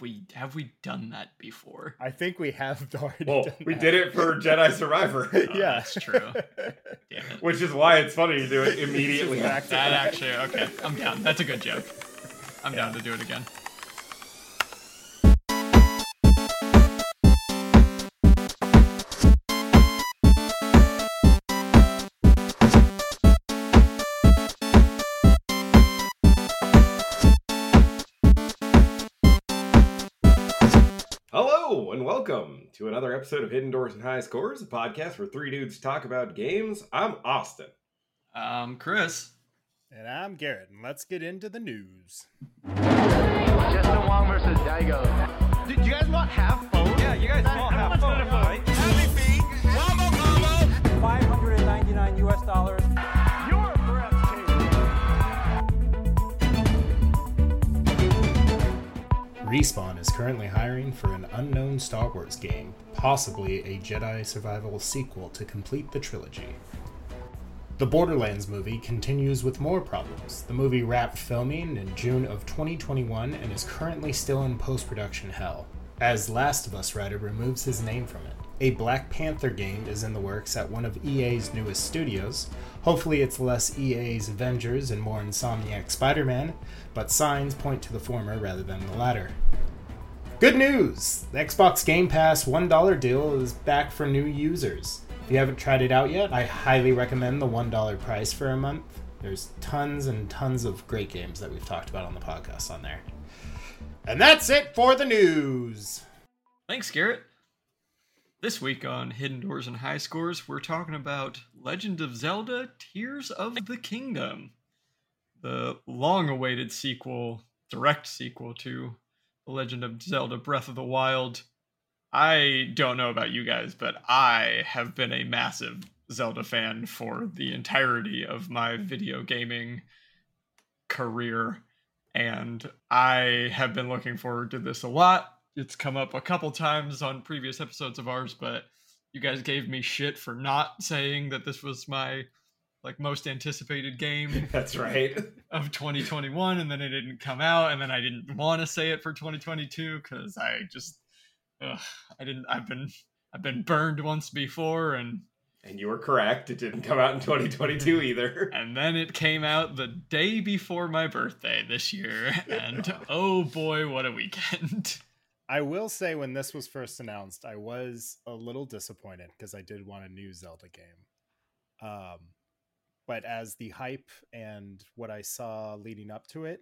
have we have we done that before? I think we have already. Well, done we that. did it for Jedi Survivor, Oh, yeah, that's true. Damn it. which is why it's funny to do it immediately. That actually okay. I'm down. That's a good joke. I'm down to do it again. To another episode of Hidden Doors and High Scores, a podcast where three dudes talk about games. I'm Austin. I'm Chris. And I'm Garrett, and let's get into the news. Justin Wong versus Daigo. Do you guys want half phone? Yeah, you guys want half phone, right? 599 US dollars. Respawn is currently hiring for an unknown Star Wars game, possibly a Jedi Survivor sequel to complete the trilogy. The Borderlands movie continues with more problems. The movie wrapped filming in June of 2021 and is currently still in post production hell, as Last of Us writer removes his name from it. A Black Panther game is in the works at one of EA's newest studios. Hopefully, it's less EA's Avengers and more Insomniac Spider Man, but signs point to the former rather than the latter. Good news! The Xbox Game Pass $1 deal is back for new users. If you haven't tried it out yet, I highly recommend the $1 price for a month. There's tons and tons of great games that we've talked about on the podcast on there. And that's it for the news! Thanks, Garrett. This week on Hidden Doors and High Scores, we're talking about Legend of Zelda Tears of the Kingdom, the long awaited sequel, direct sequel to The Legend of Zelda Breath of the Wild. I don't know about you guys, but I have been a massive Zelda fan for the entirety of my video gaming career, and I have been looking forward to this a lot it's come up a couple times on previous episodes of ours, but you guys gave me shit for not saying that this was my like most anticipated game That's right. of 2021 and then it didn't come out and then I didn't want to say it for 2022 cuz I just ugh, I didn't I've been I've been burned once before and And you were correct. It didn't come out in 2022 either. and then it came out the day before my birthday this year and oh boy what a weekend. I will say, when this was first announced, I was a little disappointed because I did want a new Zelda game. Um, but as the hype and what I saw leading up to it,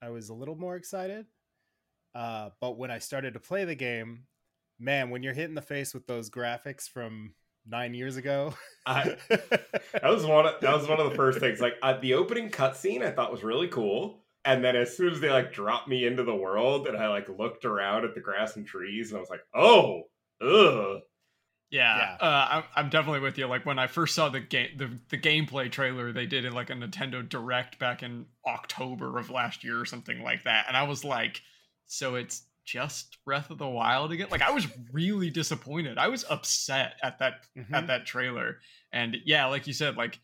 I was a little more excited. Uh, but when I started to play the game, man, when you're hit in the face with those graphics from nine years ago, I- That was one. Of, that was one of the first things. Like uh, the opening cutscene, I thought was really cool. And then as soon as they like dropped me into the world, and I like looked around at the grass and trees, and I was like, oh, ugh. Yeah, Yeah. Uh, I'm, I'm definitely with you. Like when I first saw the game, the, the gameplay trailer they did in like a Nintendo Direct back in October of last year or something like that, and I was like, so it's just Breath of the Wild again? Like I was really disappointed. I was upset at that Mhm. at that trailer, and yeah, like you said, like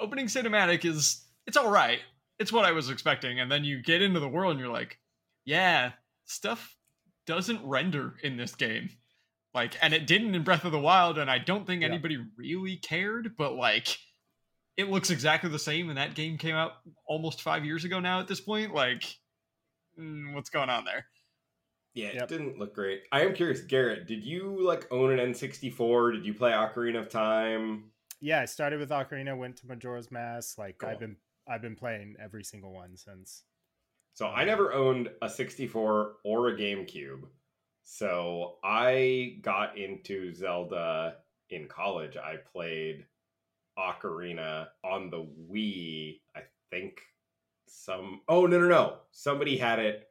opening cinematic is it's all right. It's what I was expecting, and then you get into the world and you're like, yeah, stuff doesn't render in this game like and it didn't in breath of the wild and i don't think Yeah. anybody really cared but like it looks exactly the same and that game came out almost five years ago now at this point like mm, what's going on there Yeah, it Yep. didn't look great. I am curious, Garrett. Did you like own an N64? Did you play Ocarina of Time? yeah, I started with Ocarina, went to Majora's Mask. Like Cool. I've been, I've been playing every single one since. So um, I never owned a 64 or a GameCube. So I got into Zelda in college. I played Ocarina on the Wii. I think some Oh no no no. Somebody had it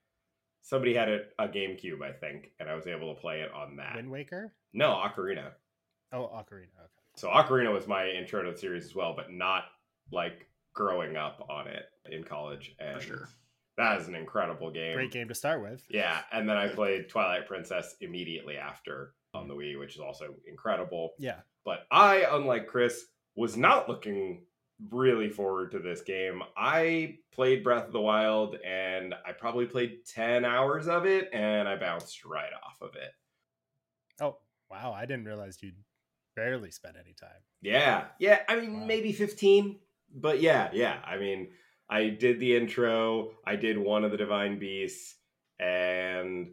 somebody had it a GameCube, I think, and I was able to play it on that. Wind Waker. No, Ocarina. Oh, Ocarina. Okay. So Ocarina was my intro to the series as well, but not like growing up on it in college. And for sure that is an incredible game. Great game to start with. Yeah, and then I played Twilight Princess immediately after on mm. the Wii, which is also incredible. Yeah. But I, unlike Chris, was not looking really forward to this game. I played Breath of the Wild and I probably played 10 hours of it and I bounced right off of it. Oh, wow. I didn't realize you barely spent any time. Yeah. Yeah. I mean, Wow. maybe 15, but yeah. Yeah. I mean, I did the intro, I did one of the Divine Beasts, and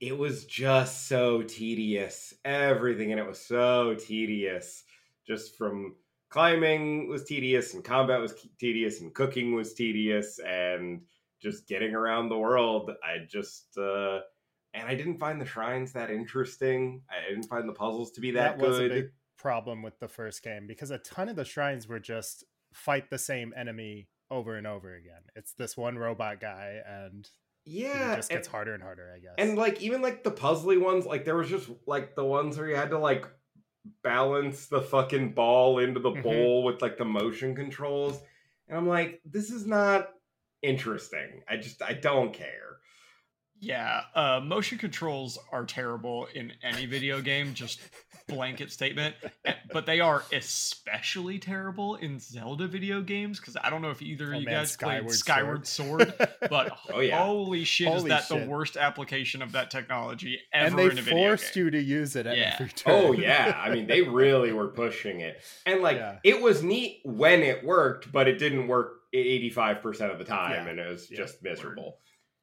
it was just so tedious. Everything in it was so tedious. Just from climbing was tedious, and combat was tedious, and cooking was tedious, and just getting around the world. I just, uh, and I didn't find the shrines that interesting. I didn't find the puzzles to be that, was good. a big problem with the first game because a ton of the shrines were just fight the same enemy over and over again. It's this one robot guy, and yeah, it just gets and- harder and harder, I guess. And like even like the puzzly ones, like there was just like the ones where you had to like balance the fucking ball into the Mhm. bowl with like the motion controls. And I'm like, this is not interesting. I just I don't care. Yeah, uh, motion controls are terrible in any video game, just blanket statement. Eh, But they are especially terrible in Zelda video games because I don't know if either Oh, of you man, guys Skyward played Skyward Sword, but Oh, yeah. holy shit, is that shit. the worst application of that technology ever and they in a video forced game? you to use it Yeah. every turn. Oh yeah, I mean they really were pushing it. And like Yeah. it was neat when it worked, but it didn't work 85% of the time Yeah. and it was Yeah. just miserable.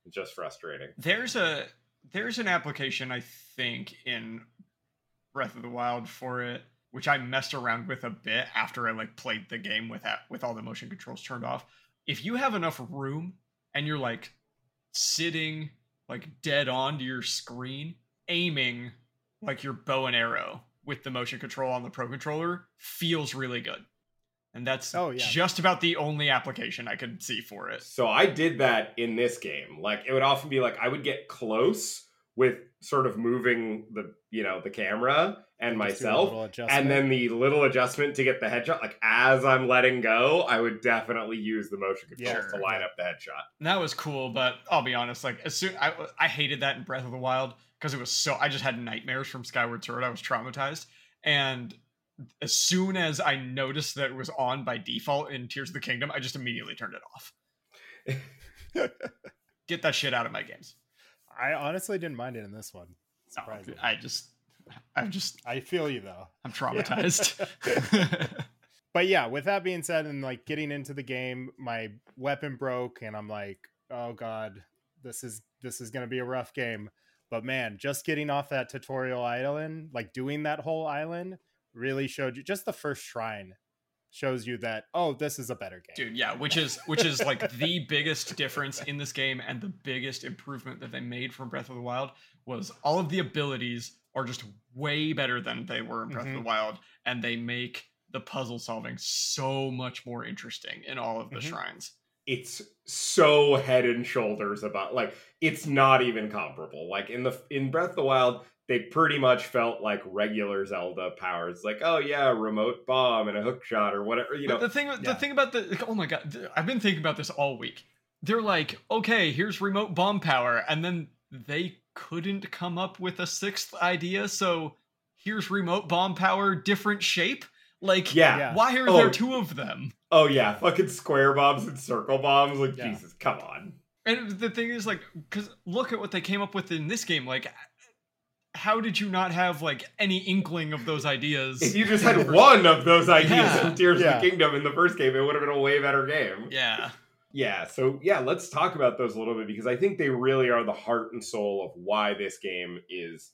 Just frustrating. There's a there's an application I think in Breath of the Wild for it, which I messed around with a bit after I like played the game with that with all the motion controls turned off. If you have enough room and you're like sitting like dead on to your screen, aiming like your bow and arrow with the motion control on the pro controller feels really good. And that's Oh, yeah. just about the only application I could see for it. So I did that in this game. Like it would often be like I would get close with sort of moving the you know the camera and Just myself and then the little adjustment to get the headshot like as i'm letting go i would definitely use the motion controls Yeah. to line up the headshot And that was cool, but I'll be honest, like as soon I I hated that in Breath of the Wild because it was so I just had nightmares from Skyward Sword. I was traumatized. And as soon as I noticed that it was on by default in Tears of the Kingdom, I just immediately turned it off. Get that shit out of my games. I honestly didn't mind it in this one. No, I just I'm just I feel you though. I'm traumatized. But yeah, with that being said, and like getting into the game, my weapon broke, and I'm like, oh god, this is this is gonna be a rough game. But man, just getting off that tutorial island, like doing that whole island, really showed you. Just the first shrine shows you that oh, this is a better game. dude yeah which is which is like the biggest difference in this game and the biggest improvement that they made from breath of the wild was all of the abilities are just way better than they were in breath of Mhm. the wild and they make the puzzle solving so much more interesting in all of the Mhm. shrines it's so head and shoulders about like it's not even comparable like in the in breath of the wild they pretty much felt like regular zelda powers like oh yeah remote bomb and a hook shot or whatever you But know the thing yeah. the thing about the like, oh my god th- i've been thinking about this all week they're like okay here's remote bomb power and then they couldn't come up with a sixth idea so here's remote bomb power different shape like yeah. Yeah. why are Oh. there two of them oh yeah fucking square bombs and circle bombs like Yeah. jesus come on and the thing is like because look at what they came up with in this game like how did you not have like any inkling of those ideas if you just had one of those ideas Yeah. from tears Yeah. of the kingdom in the first game it would have been a way better game yeah Yeah, so yeah, let's talk about those a little bit because I think they really are the heart and soul of why this game is.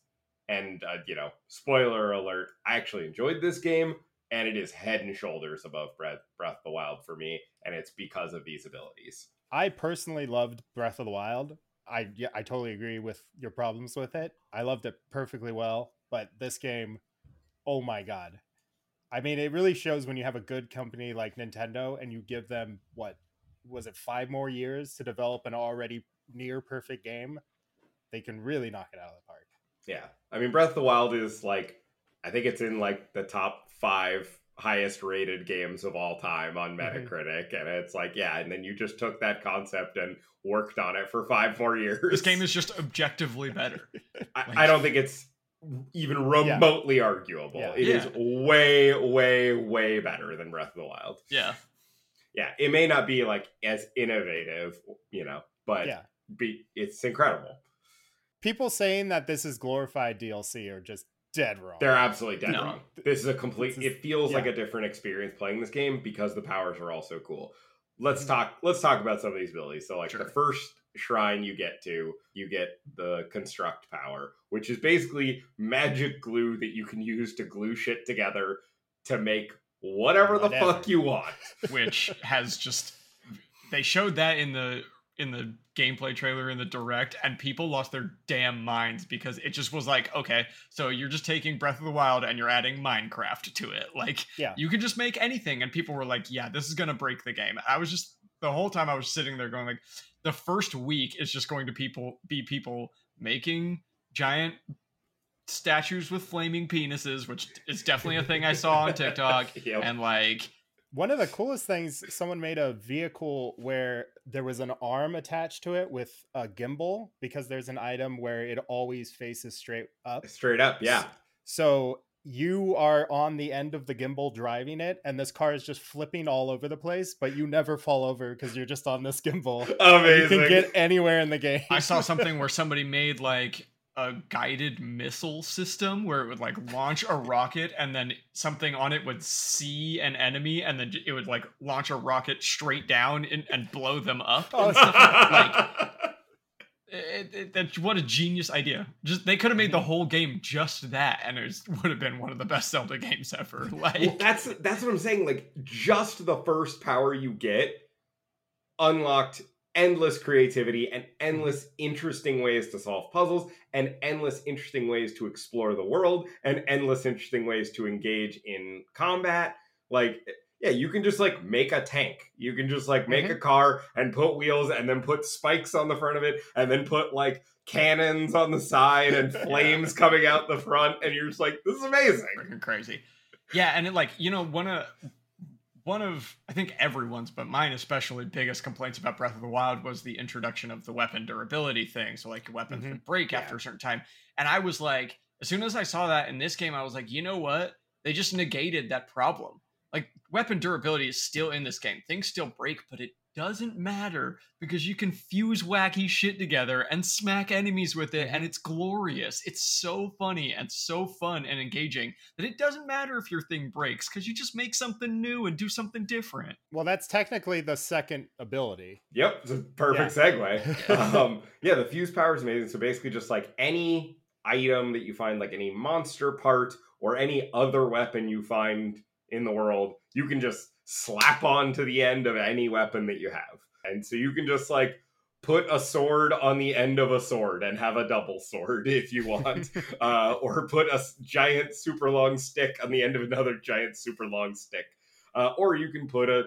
And uh, you know, spoiler alert: I actually enjoyed this game, and it is head and shoulders above Breath Breath of the Wild for me, and it's because of these abilities. I personally loved Breath of the Wild. I yeah, I totally agree with your problems with it. I loved it perfectly well, but this game, oh my god. I mean, it really shows when you have a good company like Nintendo and you give them what was it 5 more years to develop an already near perfect game, they can really knock it out of the park. Yeah, I mean, Breath of the Wild is like, I think it's in like the top five highest rated games of all time on Mhm. Metacritic, and it's like, yeah, and then you just took that concept and worked on it for five more years. this game is just objectively better I, I don't think it's even remotely arguable. Yeah. It is Yeah. way, way, way better than Breath of the Wild. Yeah. Yeah, it may not be like as innovative, you know, but yeah. be, it's incredible. People saying that this is glorified DLC are just dead wrong. They're absolutely dead No. wrong. This is a complete. Is- it feels like a different experience playing this game because the powers are also cool. Let's Mhm. talk. Let's talk about some of these abilities. So, like Sure. the first shrine you get to, you get the construct power, which is basically magic glue that you can use to glue shit together to make whatever the fuck you want. Which has just they showed that in the in the gameplay trailer in the direct and people lost their damn minds because it just was like okay so you're just taking breath of the wild and you're adding minecraft to it like Yeah. you can just make anything and people were like yeah this is gonna break the game i was just the whole time i was sitting there going like the first week is just going to people be people making giant statues with flaming penises which is definitely a thing i saw on tiktok Yep. and like One of the coolest things, someone made a vehicle where there was an arm attached to it with a gimbal because there's an item where it always faces straight up. Straight up, yeah. So you are on the end of the gimbal driving it, and this car is just flipping all over the place, but you never fall over because you're just on this gimbal. And You can get anywhere in the game. I saw something where somebody made like a guided missile system where it would like launch a rocket and then something on it would see an enemy and then it would like launch a rocket straight down and, and blow them up. Oh, like it, it, that, what a genius idea! Just they could have made the mm-hmm. whole game just that, and it would have been one of the best Zelda games ever. well, Like, that's that's what I'm saying. Like just the first power you get unlocked endless creativity and mm-hmm. endless interesting ways to solve puzzles and endless interesting ways to explore the world and endless interesting ways to engage in combat. Like yeah, you can just like make a tank. You can just like make mm-hmm. a car and put wheels and then put spikes on the front of it and then put like cannons on the side and flames coming out the front and you're just like this is amazing. freaking crazy. Yeah, and it like you know one of one of I think everyone's, but mine especially, biggest complaints about Breath of the Wild was the introduction of the weapon durability thing. So like weapons Mhm. would break after a certain time, and I was like, as soon as I saw that in this game, I was like, you know what? They just negated that problem. Like weapon durability is still in this game. Things still break, but it doesn't matter because you can fuse wacky shit together and smack enemies with it and it's glorious. It's so funny and so fun and engaging that it doesn't matter if your thing breaks because you just make something new and do something different. well, that's technically the second ability. Yep, it's a perfect segue. um, yeah, the fuse power is amazing. So basically, just like any item that you find, like any monster part or any other weapon you find in the world, you can just slap on to the end of any weapon that you have. And so you can just like put a sword on the end of a sword and have a double sword if you want, uh, or put a giant super long stick on the end of another giant super long stick. Uh, or you can put a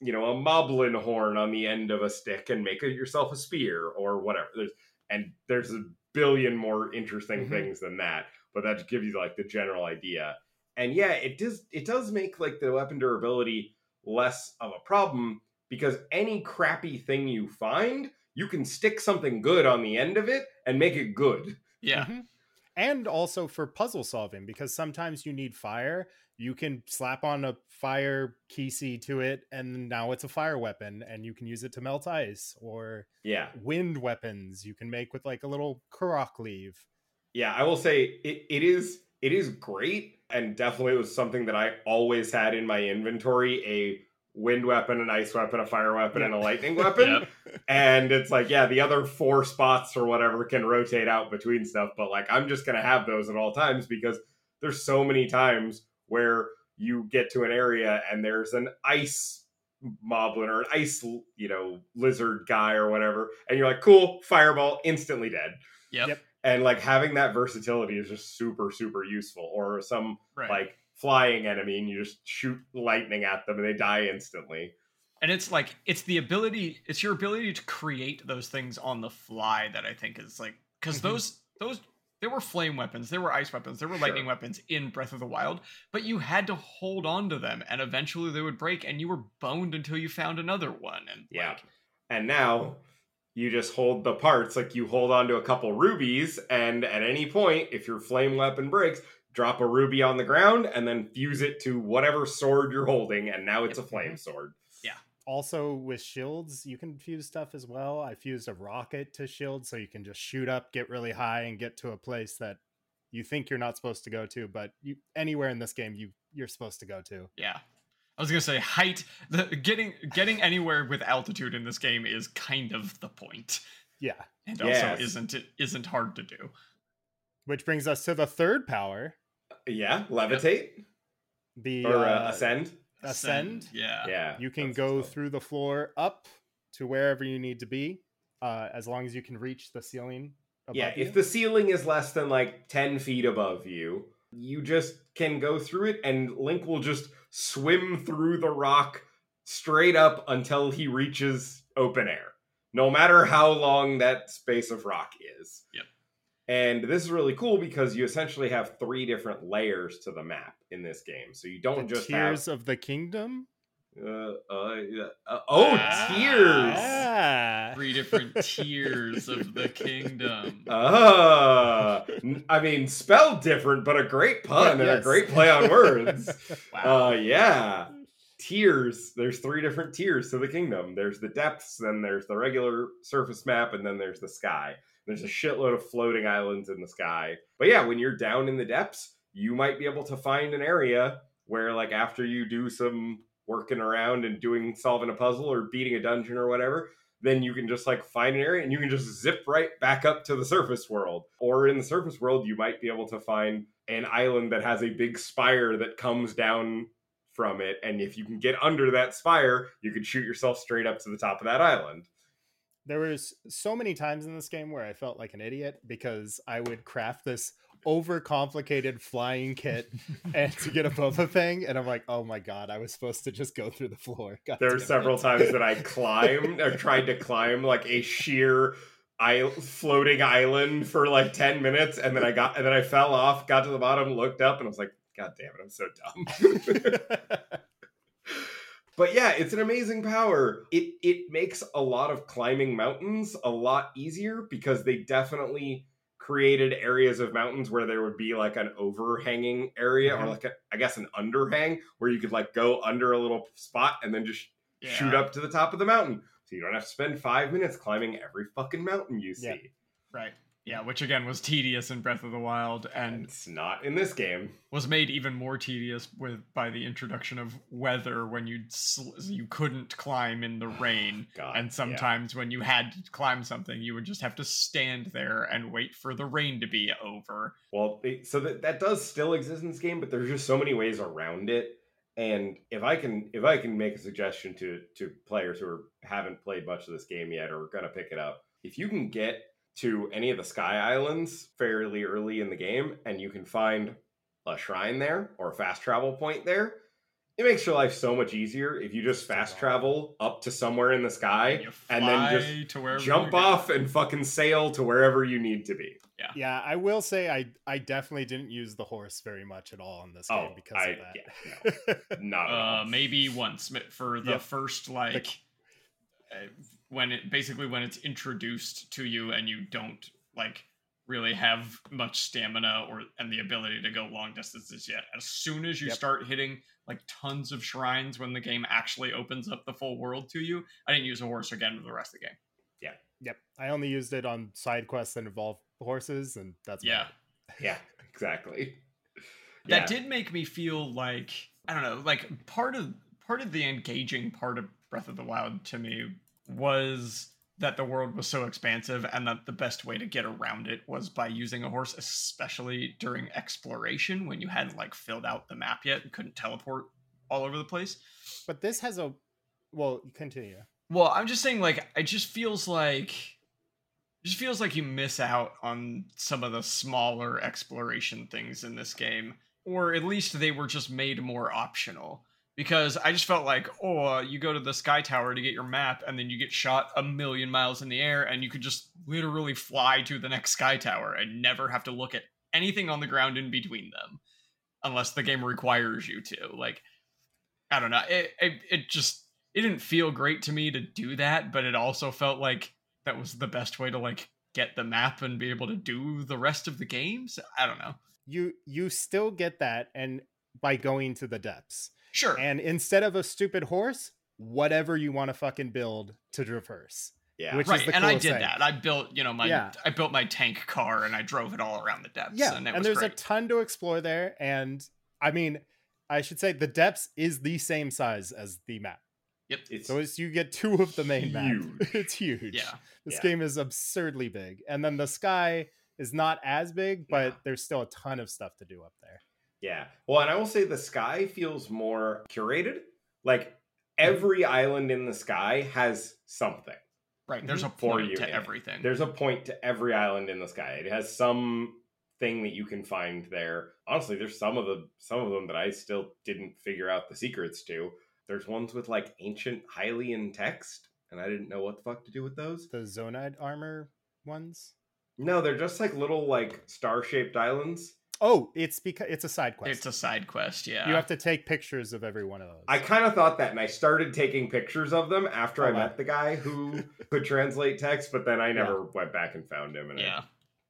you know, a moblin horn on the end of a stick and make it yourself a spear or whatever. There's and there's a billion more interesting Mhm. things than that, but that gives you like the general idea. And yeah, it does it does make like the weapon durability less of a problem because any crappy thing you find, you can stick something good on the end of it and make it good. Yeah. Mhm. And also for puzzle solving, because sometimes you need fire. You can slap on a fire key to it, and now it's a fire weapon, and you can use it to melt ice. Or Yeah. wind weapons you can make with like a little Korok leaf. yeah i will say it, it is it is great and definitely it was something that i always had in my inventory a wind weapon an ice weapon a fire weapon and a lightning weapon Yep. and it's like yeah the other four spots or whatever can rotate out between stuff but like i'm just gonna have those at all times because there's so many times where you get to an area and there's an ice moblin or an ice you know lizard guy or whatever and you're like cool fireball instantly dead Yep. Yep. And like having that versatility is just super super useful or some Right. like flying enemy and you just shoot lightning at them and they die instantly and it's like it's the ability it's your ability to create those things on the fly that i think is like because Mhm. those those there were flame weapons there were ice weapons there were lightning Sure. weapons in breath of the wild but you had to hold on to them and eventually they would break and you were boned until you found another one and Yeah. like and now you just hold the parts like you hold onto a couple rubies, and at any point, if your flame weapon breaks, drop a ruby on the ground and then fuse it to whatever sword you're holding, and now it's a flame sword. Yeah. Also, with shields, you can fuse stuff as well. I fused a rocket to shield, so you can just shoot up, get really high, and get to a place that you think you're not supposed to go to, but you anywhere in this game you you're supposed to go to. Yeah. I was gonna say height. The getting getting anywhere with altitude in this game is kind of the point, Yeah. and Yes. also isn't it isn't hard to do. Which brings us to the third power, Yeah, levitate the or uh, uh, ascend. ascend. Yeah. Yeah, You can go what's through the floor up to wherever you need to be, uh, as long as you can reach the ceiling. Above Yeah, you. if the ceiling is less than like 10 feet above you, you just can go through it, and Link will just swim through the rock straight up until he reaches open air, no matter how long that space of rock is. Yep. And this is really cool because you essentially have three different layers to the map in this game. So you don't the just tears of the kingdom. Have. Uh, uh, yeah, uh, oh, Ah. tears! Yeah. Three different tiers of the kingdom. Ah, n- I mean, spelled different, but a great pun and a great play on words. Wow. uh, yeah. Tiers. There's three different tiers to the kingdom. There's the depths, then there's the regular surface map, and then there's the sky. There's a shitload of floating islands in the sky. But yeah, when you're down in the depths, you might be able to find an area where, like, after you do some working around and doing solving a puzzle or beating a dungeon or whatever, then you can just like find an area and you can just zip right back up to the surface world. Or in the surface world, you might be able to find an island that has a big spire that comes down from it. And if you can get under that spire, you could shoot yourself straight up to the top of that island. There was so many times in this game where I felt like an idiot because I would craft this overcomplicated flying kit and to get above a thing, and I'm like, oh my god, I was supposed to just go through the floor. God There were damn it. several times that I climbed or tried to climb like a sheer I floating island for like 10 minutes and then I got and then I fell off, got to the bottom, looked up and I was like, God damn it, I'm so dumb. but yeah, it's an amazing power. It it makes a lot of climbing mountains a lot easier because they definitely created areas of mountains where there would be like an overhanging area or Mhm. like a, I guess an underhang where you could like go under a little spot and then just shoot up to the top of the mountain. So you don't have to spend five minutes climbing every fucking mountain you see. Yeah. Right. Yeah, which again was tedious in Breath of the Wild And it's not in this game. was made even more tedious with by the introduction of weather when you you couldn't climb in the rain God, and yeah. sometimes when you had to climb something you would just have to stand there and wait for the rain to be over. Well, so that that does still exist in this game, but there's just so many ways around it. And if I can, if I can make a suggestion to to players who are, haven't played much of this game yet or are gonna pick it up, if you can get to any of the Sky Islands fairly early in the game, and you can find a shrine there or a fast travel point there, it makes your life so much easier if you just fast travel up to somewhere in the sky you and then just to jump off and fucking sail to wherever you need to be. yeah, Yeah, I will say I I definitely didn't use the horse very much at all in this game Oh, because I- of that. yeah, Not at all. uh maybe once for the Yep. first like uh, when it basically when it's introduced to you and you don't like really have much stamina or and the ability to go long distances yet as soon as you Yep. start hitting like tons of shrines when the game actually opens up the full world to you i didn't use a horse again for the rest of the game Yeah. Yep, I only used it on side quests that involve horses, and that's about yeah it. Yeah, exactly. that Yeah. did make me feel like I don't know, like part of part of the engaging part of Breath of the Wild to me was that the world was so expansive and that the best way to get around it was by using a horse, especially during exploration when you hadn't like filled out the map yet and couldn't teleport all over the place. But this has a well. Continue. Well, I'm just saying, like, it just feels like it just feels like you miss out on some of the smaller exploration things in this game, or at least they were just made more optional. Because I just felt like, oh, you go to the sky tower to get your map, and then you get shot a million miles in the air, and you could just literally fly to the next sky tower and never have to look at anything on the ground in between them, unless the game requires you to. Like, I don't know. It it, it just it didn't feel great to me to do that, but it also felt like that was the best way to like get the map and be able to do the rest of the games. I don't know. You you still get that and by going to the depths. Sure. And instead of a stupid horse, whatever you want to fucking build to traverse. Yeah. Which is right, the and I did thing. that. I built, you know, my Yeah. I built my tank car and I drove it all around the depths. Yeah, and, it and was there's great. a ton to explore there. And I mean, I should say the depths is the same size as the map. Yep. It's So it's, you get two of the main map. it's huge. Yeah. This Yeah. game is absurdly big. And then the sky is not as big, but Yeah. there's still a ton of stuff to do up there. Yeah. Well, and I will say the sky feels more curated. Like every island in the sky has something. Right. There's mm-hmm. a For point you to in it. everything. There's a point to every island in the sky. It has some thing that you can find there. Honestly, there's some of the some of them that I still didn't figure out the secrets to. There's ones with like ancient Hylian text, and I didn't know what the fuck to do with those. The Zonaite armor ones. No, they're just like little like star-shaped islands. Oh, it's because it's a side quest. It's a side quest, yeah. You have to take pictures of every one of those. I kind of thought that, and I started taking pictures of them after oh, I Oh, wow. met the guy who could translate text, but then I never went back and found him. And I- yeah.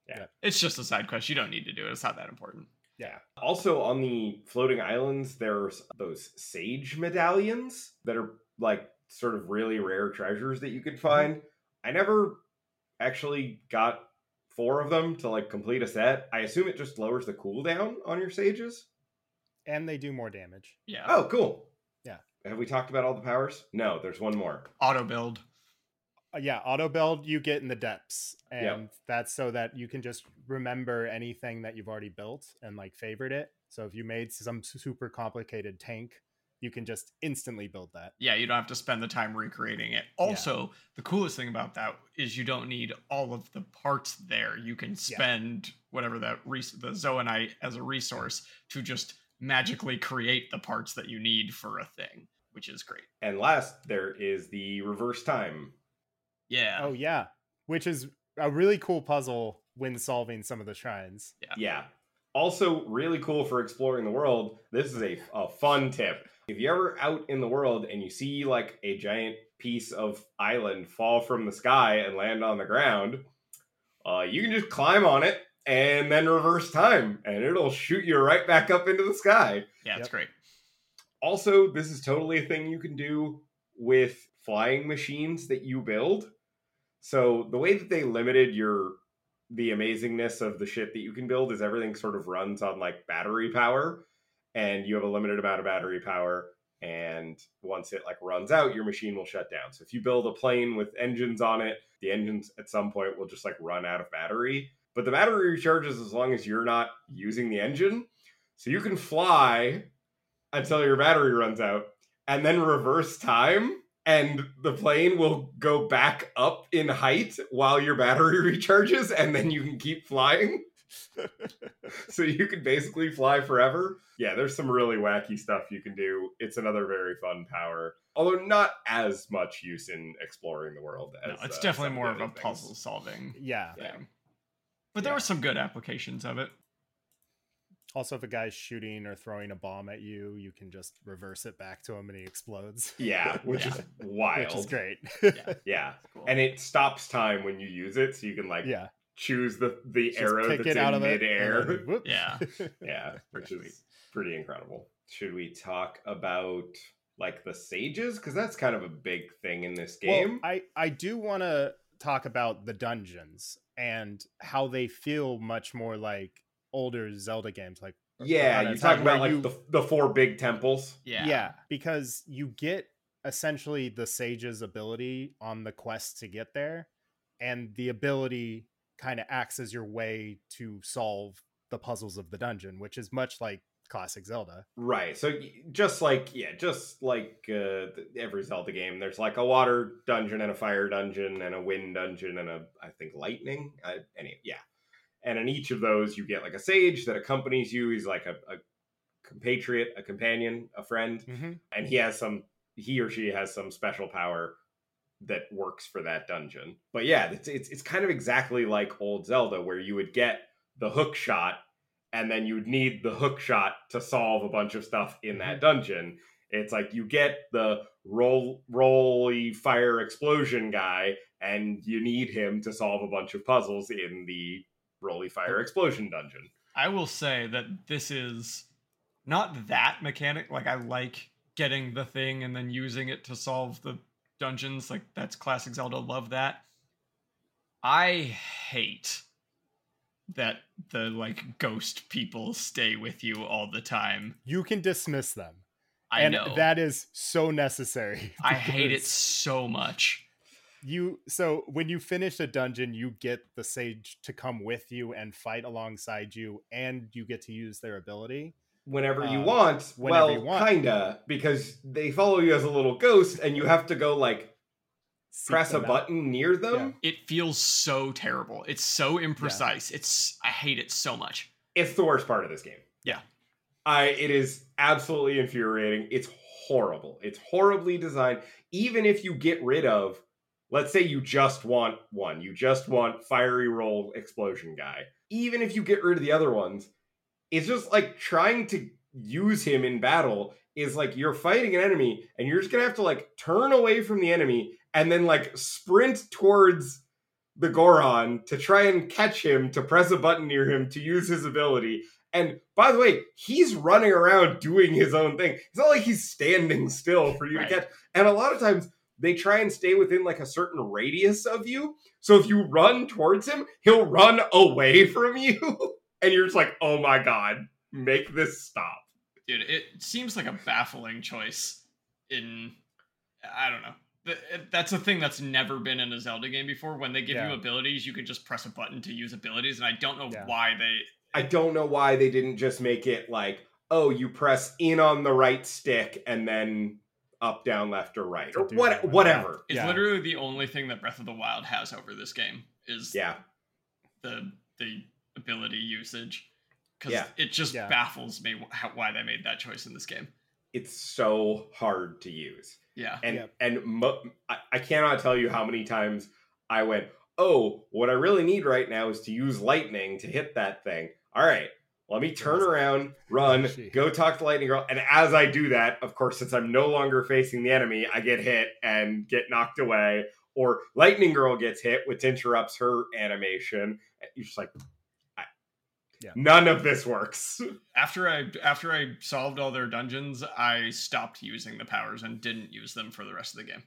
Yeah. It's just a side quest. You don't need to do it. It's not that important. Yeah. Also, on the floating islands, there's those sage medallions that are like sort of really rare treasures that you could mm-hmm. find. I never actually got four of them to like complete a set. I assume it just lowers the cooldown on your sages. and they do more damage. Yeah. Oh, cool. Yeah. Have we talked about all the powers? No, there's one more. Auto build. Uh, yeah, auto build you get in the depths, and Yep. that's so that you can just remember anything that you've already built and like favorite it. So if you made some super complicated tank, you can just instantly build that. Yeah, you don't have to spend the time recreating it. Also, the coolest thing about that is you don't need all of the parts there. You can spend whatever that res- the zonaite as a resource to just magically create the parts that you need for a thing, which is great. And last, there is the reverse time. Yeah. Oh yeah, which is a really cool puzzle when solving some of the shrines. Yeah. Yeah. Also, really cool for exploring the world. This is a, a fun tip. If you're ever out in the world and you see like a giant piece of island fall from the sky and land on the ground, uh, you can just climb on it and then reverse time, and it'll shoot you right back up into the sky. yeah, it's Yep. great. Also, this is totally a thing you can do with flying machines that you build. So the way that they limited your the amazingness of the shit that you can build is everything sort of runs on like battery power and you have a limited amount of battery power and once it like runs out your machine will shut down. So if you build a plane with engines on it, the engines at some point will just like run out of battery. But the battery recharges as long as you're not using the engine. So you can fly until your battery runs out and then reverse time and the plane will go back up in height while your battery recharges and then you can keep flying so you can basically fly forever yeah there's some really wacky stuff you can do it's another very fun power although not as much use in exploring the world as No, it's uh, definitely more of a things. puzzle solving Yeah. Yeah. thing. But there Yeah. were some good applications of it. Also, if a guy's shooting or throwing a bomb at you, you can just reverse it back to him and he explodes. yeah which Yeah. is wild Which is great. Yeah. yeah Cool. and it stops time when you use it so you can like yeah. Choose the the Just arrow that's it out in of it. midair and then. Yeah. yeah which Pretty is pretty incredible should we talk about like the sages because that's kind of a big thing in this game Well, I I do want to talk about the dungeons and how they feel much more like older Zelda games, like yeah you talk Time, about like you- the, the four big temples Yeah. yeah, because you get essentially the sage's ability on the quest to get there, and the ability kind of acts as your way to solve the puzzles of the dungeon, which is much like classic Zelda. right so just like yeah just like uh, every zelda game there's like a water dungeon and a fire dungeon and a wind dungeon and a i think lightning I, any yeah and in each of those you get like a sage that accompanies you he's like a, a compatriot a companion a friend Mm-hmm. and he has some he or she has some special power that works for that dungeon. But yeah, it's it's, it's kind of exactly like old Zelda where you would get the hook shot and then you'd need the hook shot to solve a bunch of stuff in that mm-hmm. dungeon. It's like you get the roll rolly fire explosion guy and you need him to solve a bunch of puzzles in the Roly Fire Explosion dungeon. I will say that this is not that mechanic. Like I like getting the thing and then using it to solve the dungeons. Like that's classic Zelda. Love that. I hate that the like ghost people stay with you all the time. You can dismiss them. I and know. that is so necessary. I hate it so much. You so when you finish a dungeon, you get the sage to come with you and fight alongside you, and you get to use their ability. Whenever you Um, want, whenever well, you want. kinda, because they follow you as a little ghost, and you have to go like Seek press a them out. button near them. It feels so terrible. It's so imprecise. It's I hate it so much. It's the worst part of this game. Yeah. I it is absolutely infuriating. It's horrible. It's horribly designed. Even if you get rid of, let's say you just want one, you just want fiery roll explosion guy. Even if you get rid of the other ones, it's just like trying to use him in battle is like you're fighting an enemy and you're just gonna have to like turn away from the enemy and then like sprint towards the Goron to try and catch him to press a button near him to use his ability. And by the way, he's running around doing his own thing. It's not like he's standing still for you Right. to catch. And a lot of times they try and stay within like a certain radius of you. So if you run towards him, he'll run away from you. And you're just like, oh my god, make this stop. Dude, it seems like a baffling choice in I don't know. That's a thing that's never been in a Zelda game before. When they give Yeah. you abilities, you can just press a button to use abilities, and I don't know Yeah. why they. I don't know why they didn't just make it like, oh, you press in on the right stick and then up, down, left, or right, or what, that. whatever. It's literally the only thing that Breath of the Wild has over this game is Yeah, the the ability usage because Yeah. it just Yeah. baffles me wh- how, why they made that choice in this game. it's so hard to use. Yeah, and Yep. and mo- I, I cannot tell you how many times I went, oh, what I really need right now is to use lightning to hit that thing. All right, let me turn around, run, go talk to Lightning Girl, and as I do that, of course, since I'm no longer facing the enemy, I get hit and get knocked away. Or Lightning Girl gets hit, which interrupts her animation. You're just like, I, Yeah. none of this works. after I after I solved all their dungeons, I stopped using the powers and didn't use them for the rest of the game.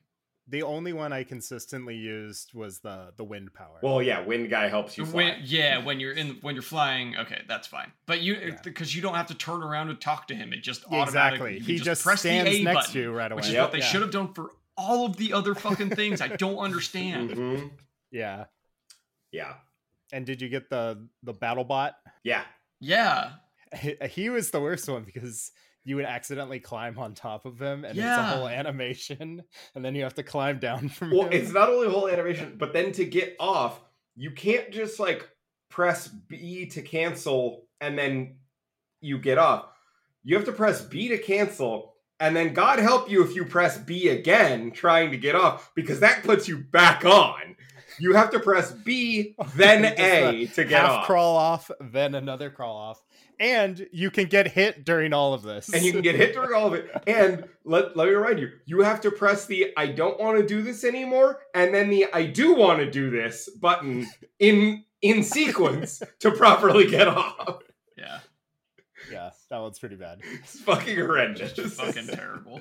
The only one I consistently used was the the wind power. Well, yeah, Wind Guy helps you fly. When, yeah, when you're in when you're flying, okay, that's fine. But you Yeah. because you don't have to turn around and talk to him. It just automatically exactly. He just, press stands the A next button, to you right away. which is Yep. what they Yeah. should have done for all of the other fucking things. I don't understand. Mhm. Yeah. Yeah, And did you get the the battle bot? yeah. Yeah, He, he was the worst one because you would accidentally climb on top of him and it's a whole animation and then you have to climb down from Well, him. it's not only a whole animation, but then to get off, you can't just like press B to cancel and then you get off. You have to press B to cancel, and then God help you if you press B again trying to get off, because that puts you back on. You have to press B, then A to get half off. crawl off, then another crawl off. And you can get hit during all of this. and you can get hit during all of it. And let, let me remind you, you have to press the I don't want to do this anymore, and then the I do want to do this button in in sequence to properly get off. yeah, yeah, that one's pretty bad. It's fucking horrendous. just fucking terrible.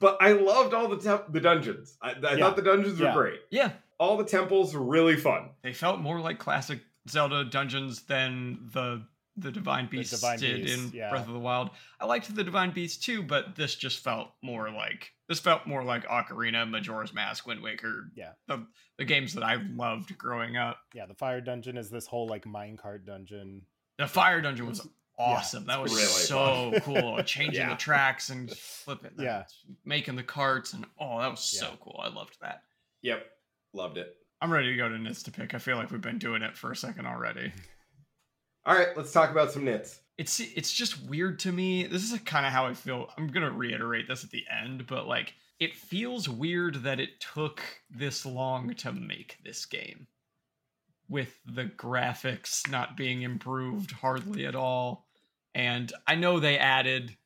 But I loved all the temp- the dungeons. I, I Yeah. thought the dungeons Yeah. were great. Yeah, All the temples were really fun. they felt more like classic Zelda dungeons than the the Divine Beasts Divine did Beasts, in yeah. Breath of the Wild. I liked the Divine Beasts too, but this just felt more like this felt more like Ocarina, Majora's Mask, Wind Waker. Yeah. the the games that I loved growing up. Yeah, the fire dungeon is this whole like minecart dungeon. The Fire Dungeon was awesome. that was really so cool. Changing Yeah. the tracks and flipping, Yeah. making the carts, and oh, that was so cool. I loved that. Yep, loved it. I'm ready to go to Nits to pick. I feel like we've been doing it for a second already. All right, let's talk about some nits. it's it's just weird to me. This is kind of how I feel. I'm gonna reiterate this at the end, but like it feels weird that it took this long to make this game, with the graphics not being improved hardly at all. And I know they added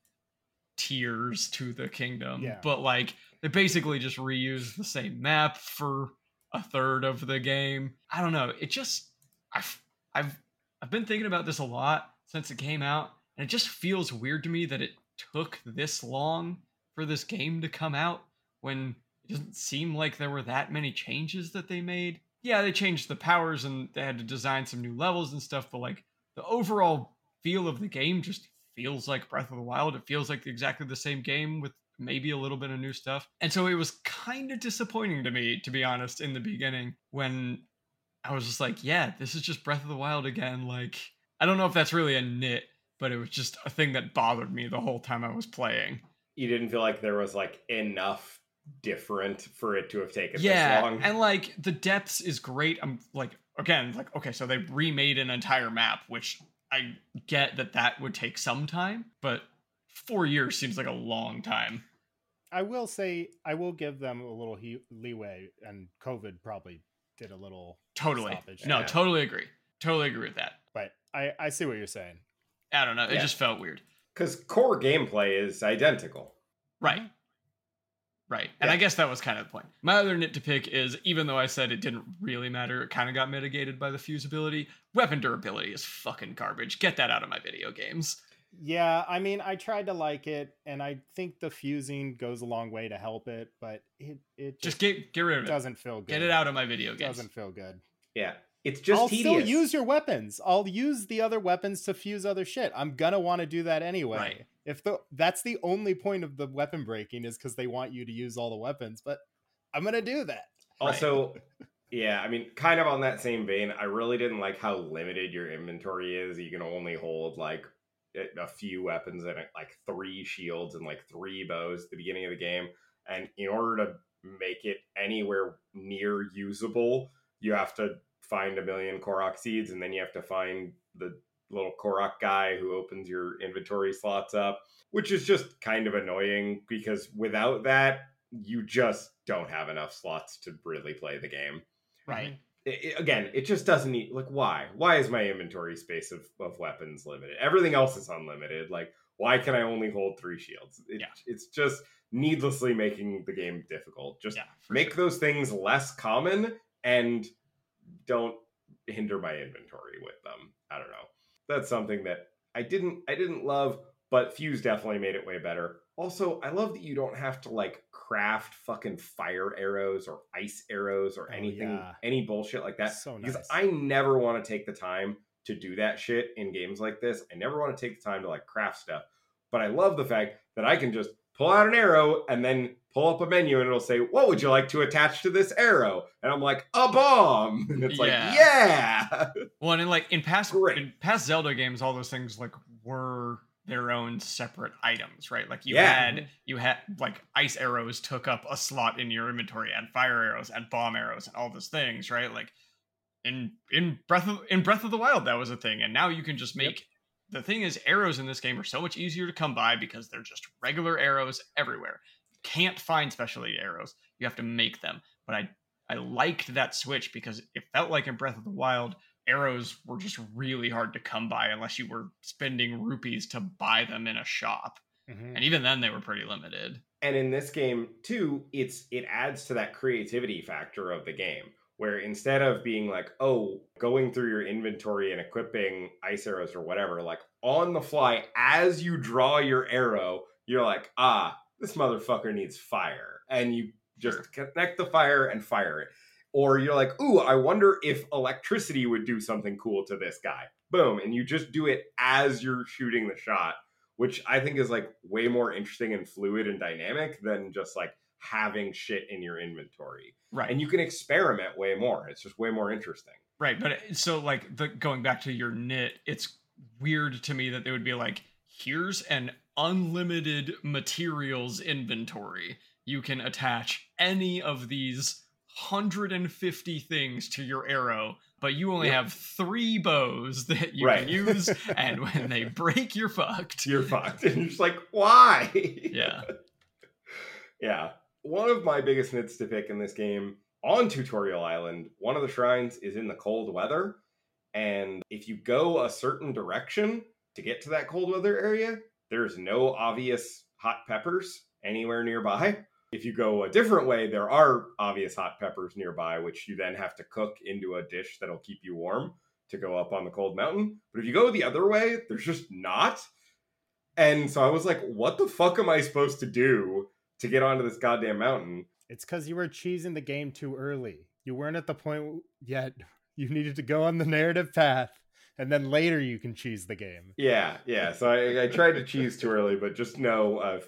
tiers to the kingdom, Yeah. but like they basically just reused the same map for a third of the game. I don't know. It just I've I've I've been thinking about this a lot since it came out, and it just feels weird to me that it took this long for this game to come out when it doesn't seem like there were that many changes that they made. Yeah, they changed the powers and they had to design some new levels and stuff, but like the overall feel of the game just feels like Breath of the Wild. It feels like exactly the same game with maybe a little bit of new stuff. And so it was kind of disappointing to me, to be honest, in the beginning when I was just like, yeah, this is just Breath of the Wild again. Like, I don't know if that's really a nit, but it was just a thing that bothered me the whole time I was playing. You didn't feel like there was like enough different for it to have taken this Yeah, long. and like the depths is great. I'm like, again, like, okay, so they remade an entire map, which I get that that would take some time, but four years seems like a long time. I will say I will give them a little he- leeway, and COVID probably did a little Totally. stoppage. No, Yeah. totally agree. Totally agree with that. but I I see what you're saying. I don't know. It Yeah. just felt weird. Because core gameplay is identical. Right. Right. And I guess that was kind of the point. My other nit to pick is even though I said it didn't really matter, it kind of got mitigated by the fusibility. Weapon durability is fucking garbage. Get that out of my video games. Yeah, I mean, I tried to like it, and I think the fusing goes a long way to help it, but it it Just just, get get rid of it. doesn't feel good. Get it out of my video It games. doesn't feel good. Yeah. It's just I'll tedious. still use your weapons. I'll use the other weapons to fuse other shit. I'm gonna want to do that anyway. Right. If the that's the only point of the weapon breaking is because they want you to use all the weapons, but I'm gonna do that. Also, yeah, I mean, kind of on that same vein, I really didn't like how limited your inventory is. You can only hold like a a few weapons and like three shields and like three bows at the beginning of the game. And in order to make it anywhere near usable, you have to find a million Korok seeds and then you have to find the little Korok guy who opens your inventory slots up, which is just kind of annoying because without that, you just don't have enough slots to really play the game. Right. It- it- again, it just doesn't need like why? Why is my inventory space of, of weapons limited? Everything else is unlimited. Like why can I only hold three shields? It, Yeah. It's just needlessly making the game difficult. Just Yeah. make sure. those things less common and don't hinder my inventory with them. I don't know. That's something that I didn't I didn't love, but Fuse definitely made it way better. Also, I love that you don't have to like craft fucking fire arrows or ice arrows or Oh, anything yeah. any bullshit like that. So because nice. I never want to take the time to do that shit in games like this. I never want to take the time to like craft stuff. But I love the fact that I can just pull out an arrow and then pull up a menu and it'll say, What would you like to attach to this arrow? And I'm like, A bomb. And it's like, Yeah. Yeah. Well, and in like in past Great. in past Zelda games, all those things like were their own separate items, right? Like you Yeah. had you had like ice arrows took up a slot in your inventory, and fire arrows and bomb arrows and all those things, right? Like in in Breath of in Breath of the Wild, that was a thing, and now you can just make. The thing is, arrows in this game are so much easier to come by because they're just regular arrows everywhere. You can't find specialty arrows; you have to make them. But I I liked that switch because it felt like in Breath of the Wild, arrows were just really hard to come by unless you were spending rupees to buy them in a shop. Mhm. And even then they were pretty limited. and in this game too it's it adds to that creativity factor of the game where instead of being like oh going through your inventory and equipping ice arrows or whatever like on the fly as you draw your arrow you're like ah this motherfucker needs fire and you just connect the fire and fire it. Or you're like ooh i wonder if electricity would do something cool to this guy. Boom and you just do it as you're shooting the shot which I think is like way more interesting and fluid and dynamic than just like having shit in your inventory. Right. And you can experiment way more. It's just way more interesting. right. But it- so like the going back to your nit, it's weird to me that they would be like, here's an unlimited materials inventory. You can attach any of these 150 things to your arrow, but you only have three bows that you Right. can use, and when they break, you're fucked. You're fucked. And you're just like, why? Yeah. yeah. One of my biggest nits to pick in this game on Tutorial Island, one of the shrines is in the cold weather. And if you go a certain direction to get to that cold weather area, there's no obvious hot peppers anywhere nearby. If you go a different way, there are obvious hot peppers nearby, which you then have to cook into a dish that'll keep you warm to go up on the cold mountain. But if you go the other way, there's just not. And so I was like, what the fuck am I supposed to do to get onto this goddamn mountain? It's because you were cheesing the game too early. You weren't at the point yet. You needed to go on the narrative path, and then later you can cheese the game. Yeah, yeah. So I, I tried to cheese too early, but just know, uh,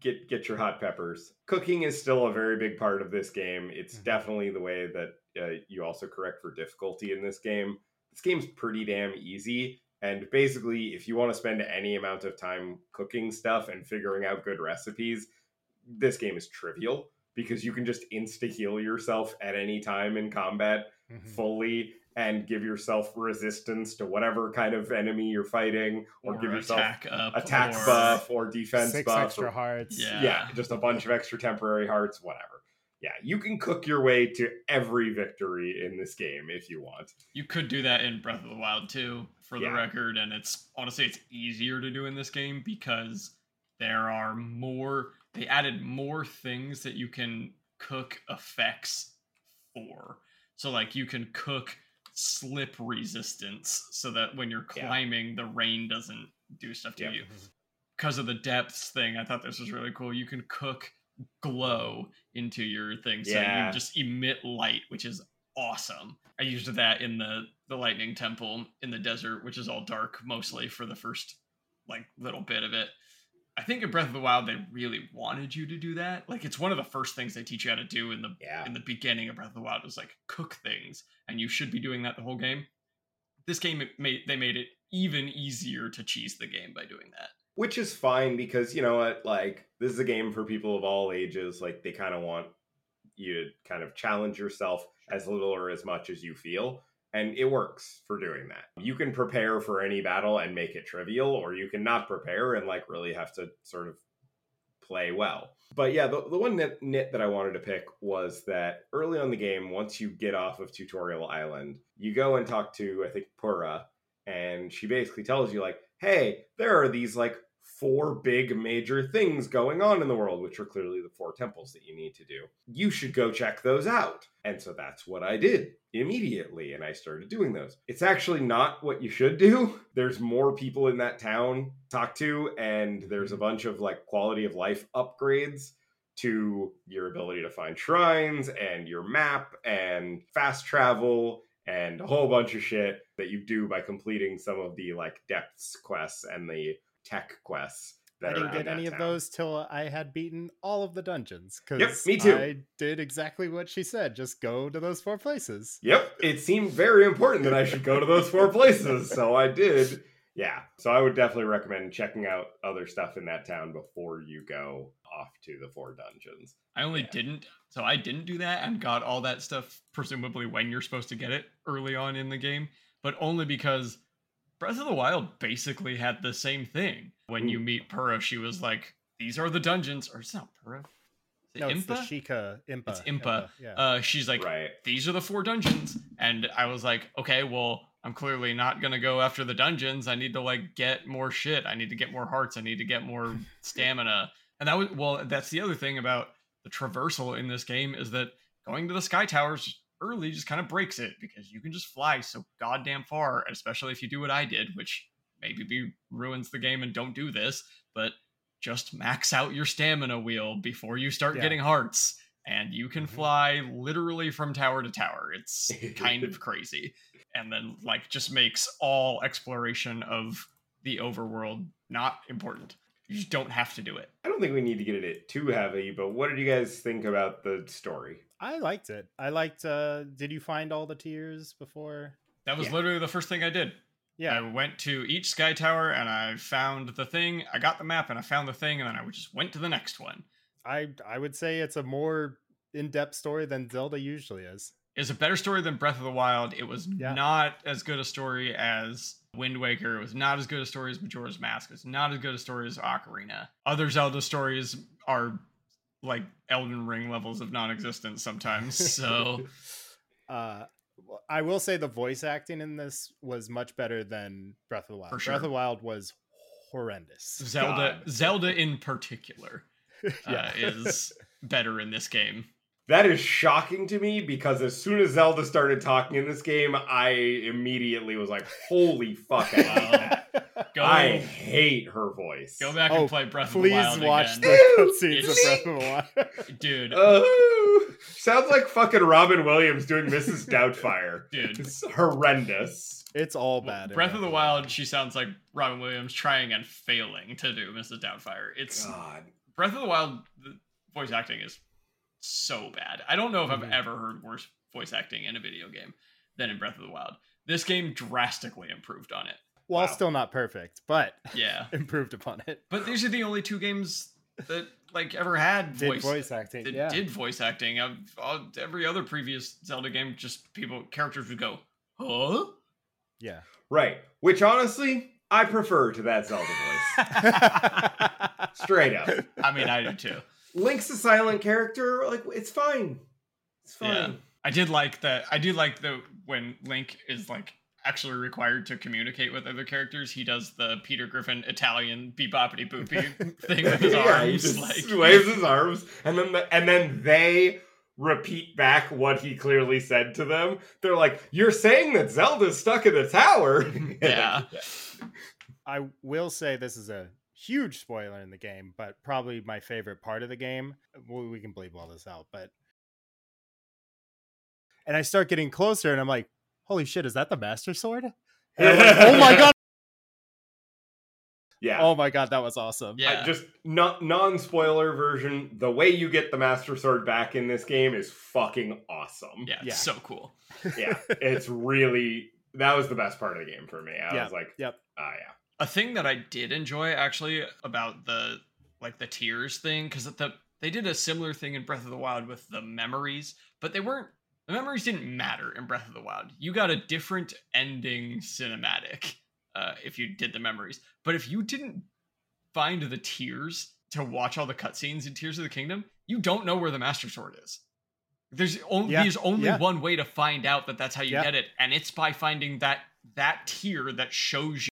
get get your hot peppers. Cooking is still a very big part of this game. It's Mhm. definitely the way that uh, you also correct for difficulty in this game. This game's pretty damn easy, and basically, if you want to spend any amount of time cooking stuff and figuring out good recipes, this game is trivial because you can just insta heal yourself at any time in combat Mhm. fully and give yourself resistance to whatever kind of enemy you're fighting or, give yourself attack up, attack or- buff or defense Six buff extra or- hearts. Yeah. yeah just a bunch of extra temporary hearts whatever yeah you can cook your way to every victory in this game if you want You could do that in Breath of the Wild too, for the Yeah. record, and it's honestly it's easier to do in this game because there are more they added more things that you can cook effects for. So like you can cook slip resistance so that when you're Yeah. climbing the rain doesn't do stuff to Yep. you. Because of the depths thing, I thought this was really cool. You can cook glow into your thing. So Yeah. you just emit light, which is awesome. I used that in the the lightning temple in the desert, which is all dark mostly for the first like little bit of it. I think in Breath of the Wild they really wanted you to do that. Like it's one of the first things they teach you how to do in the yeah in the beginning of Breath of the Wild is like cook things, and you should be doing that the whole game. This game made they made it even easier to cheese the game by doing that. which is fine because you know what like this is a game for people of all ages like they kind of want you to kind of challenge yourself as little or as much as you feel and it works for doing that. You can prepare for any battle and make it trivial or you can not prepare and like really have to sort of play well. But yeah the, the one nit, nit that i wanted to pick was that early on the game once you get off of tutorial island you go and talk to i think Purah and she basically tells you like hey there are these like four big major things going on in the world which are clearly the four temples that you need to do. You should go check those out. And so that's what i did immediately and i started doing those. It's actually not what you should do. There's more people in that town to talk to and there's a bunch of like quality of life upgrades to your ability to find shrines and your map and fast travel and a whole bunch of shit that you do by completing some of the like depths quests and the tech quests. That I didn't get that any of those till I had beaten all of the dungeons. Because Yep, me too. I did exactly what she said. Just go to those four places. Yep, it seemed very important that I should go to those four places, so I did. Yeah, so I would definitely recommend checking out other stuff in that town before you go off to the four dungeons. I only Yeah. didn't so I didn't do that and got all that stuff presumably when you're supposed to get it early on in the game, but only because Breath of the Wild basically had the same thing. When you meet Purah, she was like, "These are the dungeons," or it's not Purah. Is it No, it's the Impa? Sheikah Impa. It's Impa. Yeah. Uh, she's like, right. these are the four dungeons and i was like okay well i'm clearly not gonna go after the dungeons i need to like get more shit i need to get more hearts i need to get more stamina and that was well that's the other thing about the traversal in this game is that going to the sky towers early just kind of breaks it because you can just fly so goddamn far especially if you do what i did which maybe be ruins the game and don't do this but just max out your stamina wheel before you start Yeah. getting hearts and you can Mhm. fly literally from tower to tower. It's kind of crazy. And then like just makes all exploration of the overworld not important. You just don't have to do it. I don't think we need to get into it too heavy, but what did you guys think about the story? I liked it. I liked. uh Did you find all the tears before? That was Yeah. literally the first thing I did. Yeah. I went to each sky tower and I found the thing. I got the map and I found the thing and then I just went to the next one. I I would say it's a more in-depth story than Zelda usually is. It's a better story than Breath of the Wild. It was Yeah. not as good a story as Wind Waker. It was not as good a story as Majora's Mask. It's not as good a story as Ocarina. Other Zelda stories are like Elden Ring levels of non-existence sometimes. So uh I will say the voice acting in this was much better than Breath of the Wild. For Breath of the Wild was horrendous. Zelda, God. Zelda in particular, uh, yeah. is better in this game. That is shocking to me because as soon as Zelda started talking in this game, I immediately was like, "Holy fuck!" I hate that. Go, I hate her voice. go back Oh, and play Breath of the Wild. Please Wild watch again. the cutscenes of It's- Breath of the Wild. dude. Oh, sounds like fucking Robin Williams doing Mrs. Doubtfire. dude. It's horrendous. It's all bad. in Breath of the Wild, she sounds like Robin Williams trying and failing to do Mrs. Doubtfire. It's God. Breath of the Wild. The voice acting is so bad. I don't know if. I've mm-hmm. ever heard worse voice acting in a video game than in Breath of the Wild. This game drastically improved on it. While Wow. still not perfect, but Yeah, improved upon it. but these are the only two games that like ever had Did voice voice acting. that yeah. did voice acting. I've, all, every other previous Zelda game, just people characters would go, "Huh." Yeah. Right. Which honestly, I prefer to that Zelda voice. Straight up. I mean, I do too. Link's a silent character. Like it's fine. It's fine. Yeah. I did like that. I do like the when Link is like actually required to communicate with other characters. He does the Peter Griffin Italian beboppity boopy thing with his Yeah, he arms. just like waves his arms, and then the, and then they repeat back what he clearly said to them. They're like, "You're saying that Zelda's stuck in the tower." Yeah. I will say this is a huge spoiler in the game, but probably my favorite part of the game. We we can bleep all this out, but and I start getting closer, and I'm like, "Holy shit, is that the Master Sword?" And like, "Oh my god! yeah. Oh my god, that was awesome!" Yeah. I just not non-spoiler version. The way you get the Master Sword back in this game is fucking awesome. yeah, it's Yeah. so cool. yeah. It's really that was the best part of the game for me. I Yeah. was like, Yep. ah, yeah. A thing that I did enjoy actually about the like the tears thing because the they did a similar thing in Breath of the Wild with the memories, but they weren't the memories didn't matter in Breath of the Wild. You got a different ending cinematic uh, if you did the memories, but if you didn't find the tears to watch all the cutscenes in Tears of the Kingdom, you don't know where the Master Sword is. There's only Yeah, there's only yeah. one way to find out that that's how you Yeah. get it, and it's by finding that that tear that shows you.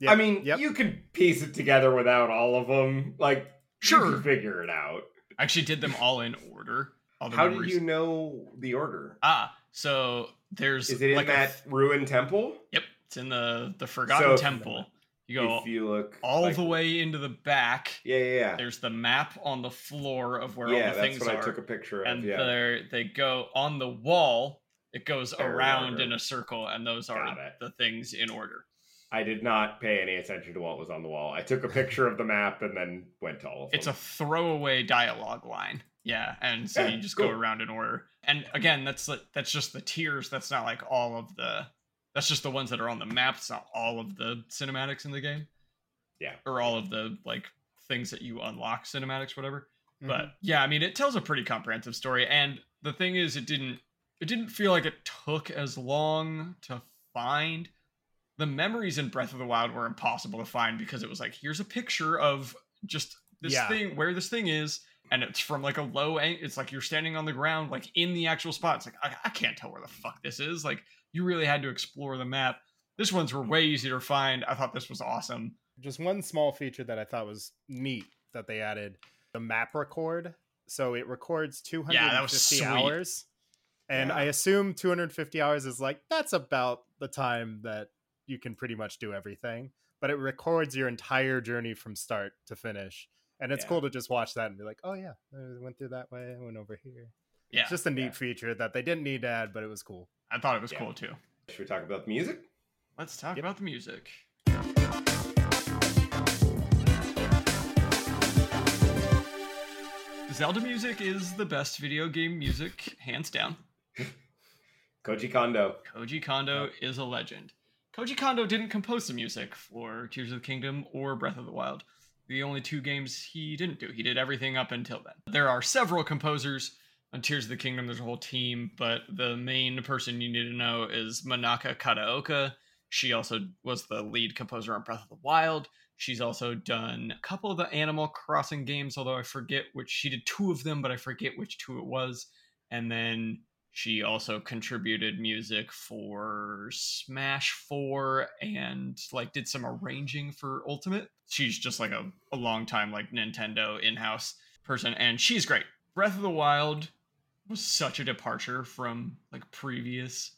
Yep, I mean, yep. you could piece it together without all of them. Like, you Sure. figure it out. I actually did them all in order. How did memories. you know the order? Ah, so there's Is it in like a that f- ruined temple? yep, it's in the the Forgotten So- Temple. You go if you look all like- the way into the back. Yeah, yeah, yeah. There's the map on the floor of where yeah, all the that's things what are, I took a picture of. and yeah. there they go on the wall. It goes They're around order. in a circle, and those are the things in order. I did not pay any attention to what was on the wall. I took a picture of the map and then went to all of them. It's a throwaway dialogue line. Yeah, and so Yeah, you just cool. go around in order. And again, that's like that's just the tears. That's not like all of the. That's just the ones that are on the map. It's not all of the cinematics in the game. Yeah. Or all of the like things that you unlock cinematics, whatever. Mhm. But yeah, I mean, it tells a pretty comprehensive story. And the thing is, it didn't. It didn't feel like it took as long to find. The memories in Breath of the Wild were impossible to find because it was like, here's a picture of just this Yeah. thing where this thing is and it's from like a low angle it's like you're standing on the ground like in the actual spot it's like I, I can't tell where the fuck this is like you really had to explore the map this ones were way easier to find i thought this was awesome just one small feature that I thought was neat that they added the map record. So it records 250 Yeah, that was sweet. hours. And Yeah. I assume 250 hours is like, that's about the time that you can pretty much do everything. But it records your entire journey from start to finish. And it's Yeah. cool to just watch that and be like, oh, yeah, I went through that way. I went over here. yeah It's just a neat Yeah. feature that they didn't need to add, but it was cool. i thought it was Yeah. cool too Should we talk about the music? let's talk Yep. about the music Zelda music is the best video game music, hands down. Koji Kondo. Koji Kondo is a legend. Koji Kondo didn't compose the music for Tears of the Kingdom or Breath of the Wild. The only two games he didn't do. He did everything up until then. There are several composers on Tears of the Kingdom. There's a whole team, but the main person you need to know is Manaka Kataoka. She also was the lead composer on Breath of the Wild. She's also done a couple of the Animal Crossing games, although I forget which. She did two of them, but I forget which two it was. And then She also contributed music for Smash 4 and like did some arranging for Ultimate. She's just like a, a long time like Nintendo in-house person and she's great. Breath of the Wild was such a departure from like previous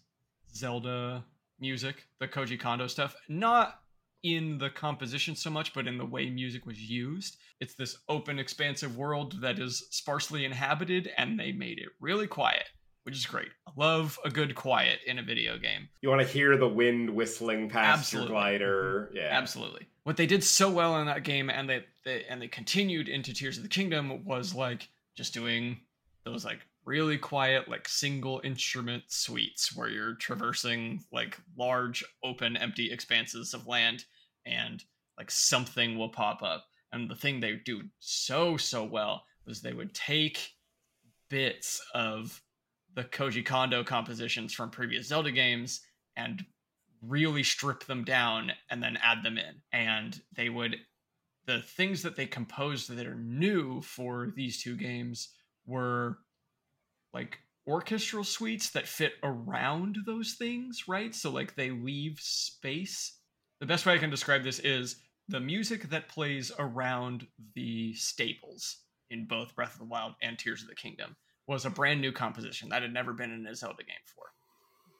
Zelda music, the Koji Kondo stuff. Not in the composition so much, but in the way music was used. It's this open, expansive world that is sparsely inhabited, and they made it really quiet, which is great. I love a good quiet in a video game. You want to hear the wind whistling past Absolutely. your glider. Mm-hmm. Yeah. Absolutely. What they did so well in that game, and they, they and they continued into Tears of the Kingdom, was like just doing those like really quiet, like single instrument suites where you're traversing like large, open, empty expanses of land, and like something will pop up. And the thing they do so so well was they would take bits of the Koji Kondo compositions from previous Zelda games and really strip them down and then add them in. And they would the things that they composed that are new for these two games were like orchestral suites that fit around those things, right? So like they leave space. The best way I can describe this is the music that plays around the stables in both Breath of the Wild and Tears of the Kingdom was a brand new composition that had never been in a Zelda game before.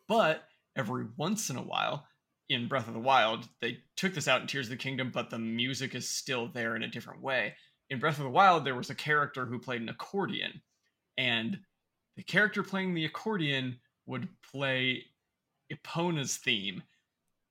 But every once in a while, in Breath of the Wild, they took this out in Tears of the Kingdom, but the music is still there in a different way. In Breath of the Wild, there was a character who played an accordion, and the character playing the accordion would play Epona's theme,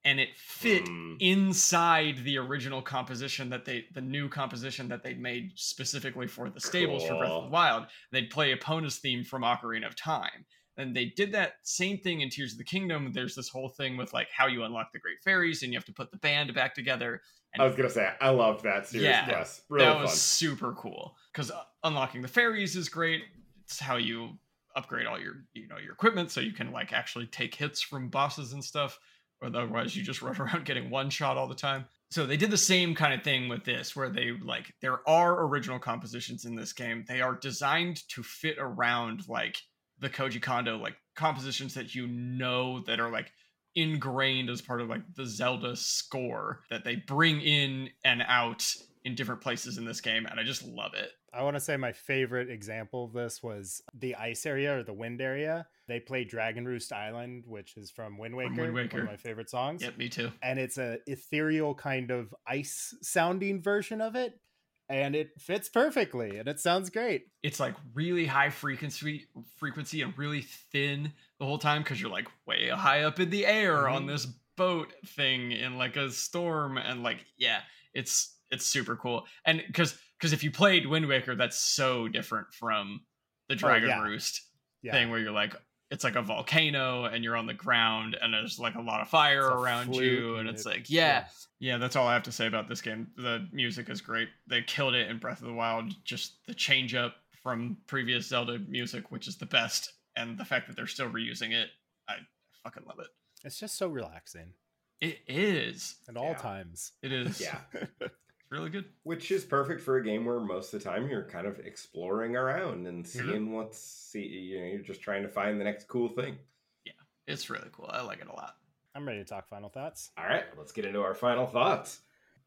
and it fit Mm. inside the original composition that they, the new composition that they'd made specifically for the stables for Breath of the Wild. They'd play Epona's theme from Ocarina of Time. And they did that same thing in Tears of the Kingdom. There's this whole thing with like how you unlock the Great Fairies, and you have to put the band back together. And I was gonna say I loved that series Yeah. quest. Really that fun. was super cool because unlocking the fairies is great. It's how you upgrade all your you know your equipment so you can like actually take hits from bosses and stuff. Otherwise, you just run around getting one shot all the time. So they did the same kind of thing with this, where they like there are original compositions in this game. They are designed to fit around like the Koji Kondo like compositions that you know that are like ingrained as part of like the Zelda score that they bring in and out in different places in this game, and I just love it. I want to say my favorite example of this was the ice area or the wind area. They play Dragon Roost Island, which is from Wind Waker, From Wind one Waker. of my favorite songs. Yep, me too. And it's a ethereal kind of ice sounding version of it, and it fits perfectly, and it sounds great. It's like really high frequency, frequency, and really thin the whole time because you're like way high up in the air on Mhm. this boat thing in like a storm, and like yeah, it's it's super cool. And because because if you played Wind Waker, that's so different from the oh, Dragon yeah. Roost Yeah, thing where you're like it's like a volcano and you're on the ground and there's like a lot of fire It's around you and and it's it- like yeah, yeah that's all i have to say about this game. The music is great. They killed it in breath of the wild. Just the change up from previous zelda music which is the best and the fact that they're still reusing it i fucking love it. It's just so relaxing. It is. At all Yeah. times. it is. Yeah. it's really good Which is perfect for a game where most of the time you're kind of exploring around and Mm-hmm. seeing what's see you know, you're just trying to find the next cool thing. Yeah. It's really cool i like it a lot I'm ready to talk final thoughts. All right, let's get into our final thoughts.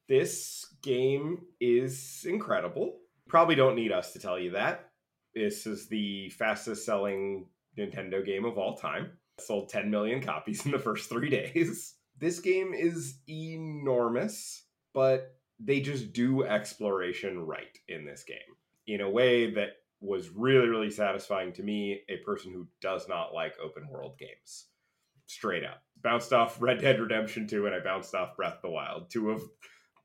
This game is incredible. Probably don't need us to tell you that. This is the fastest selling Nintendo game of all time. Sold 10 million copies in the first three days. This game is enormous, but they just do exploration right in this game in a way that was really, really satisfying to me, a person who does not like open world games. Straight up. Bounced off Red Dead Redemption 2 and I bounced off Breath of the Wild, two of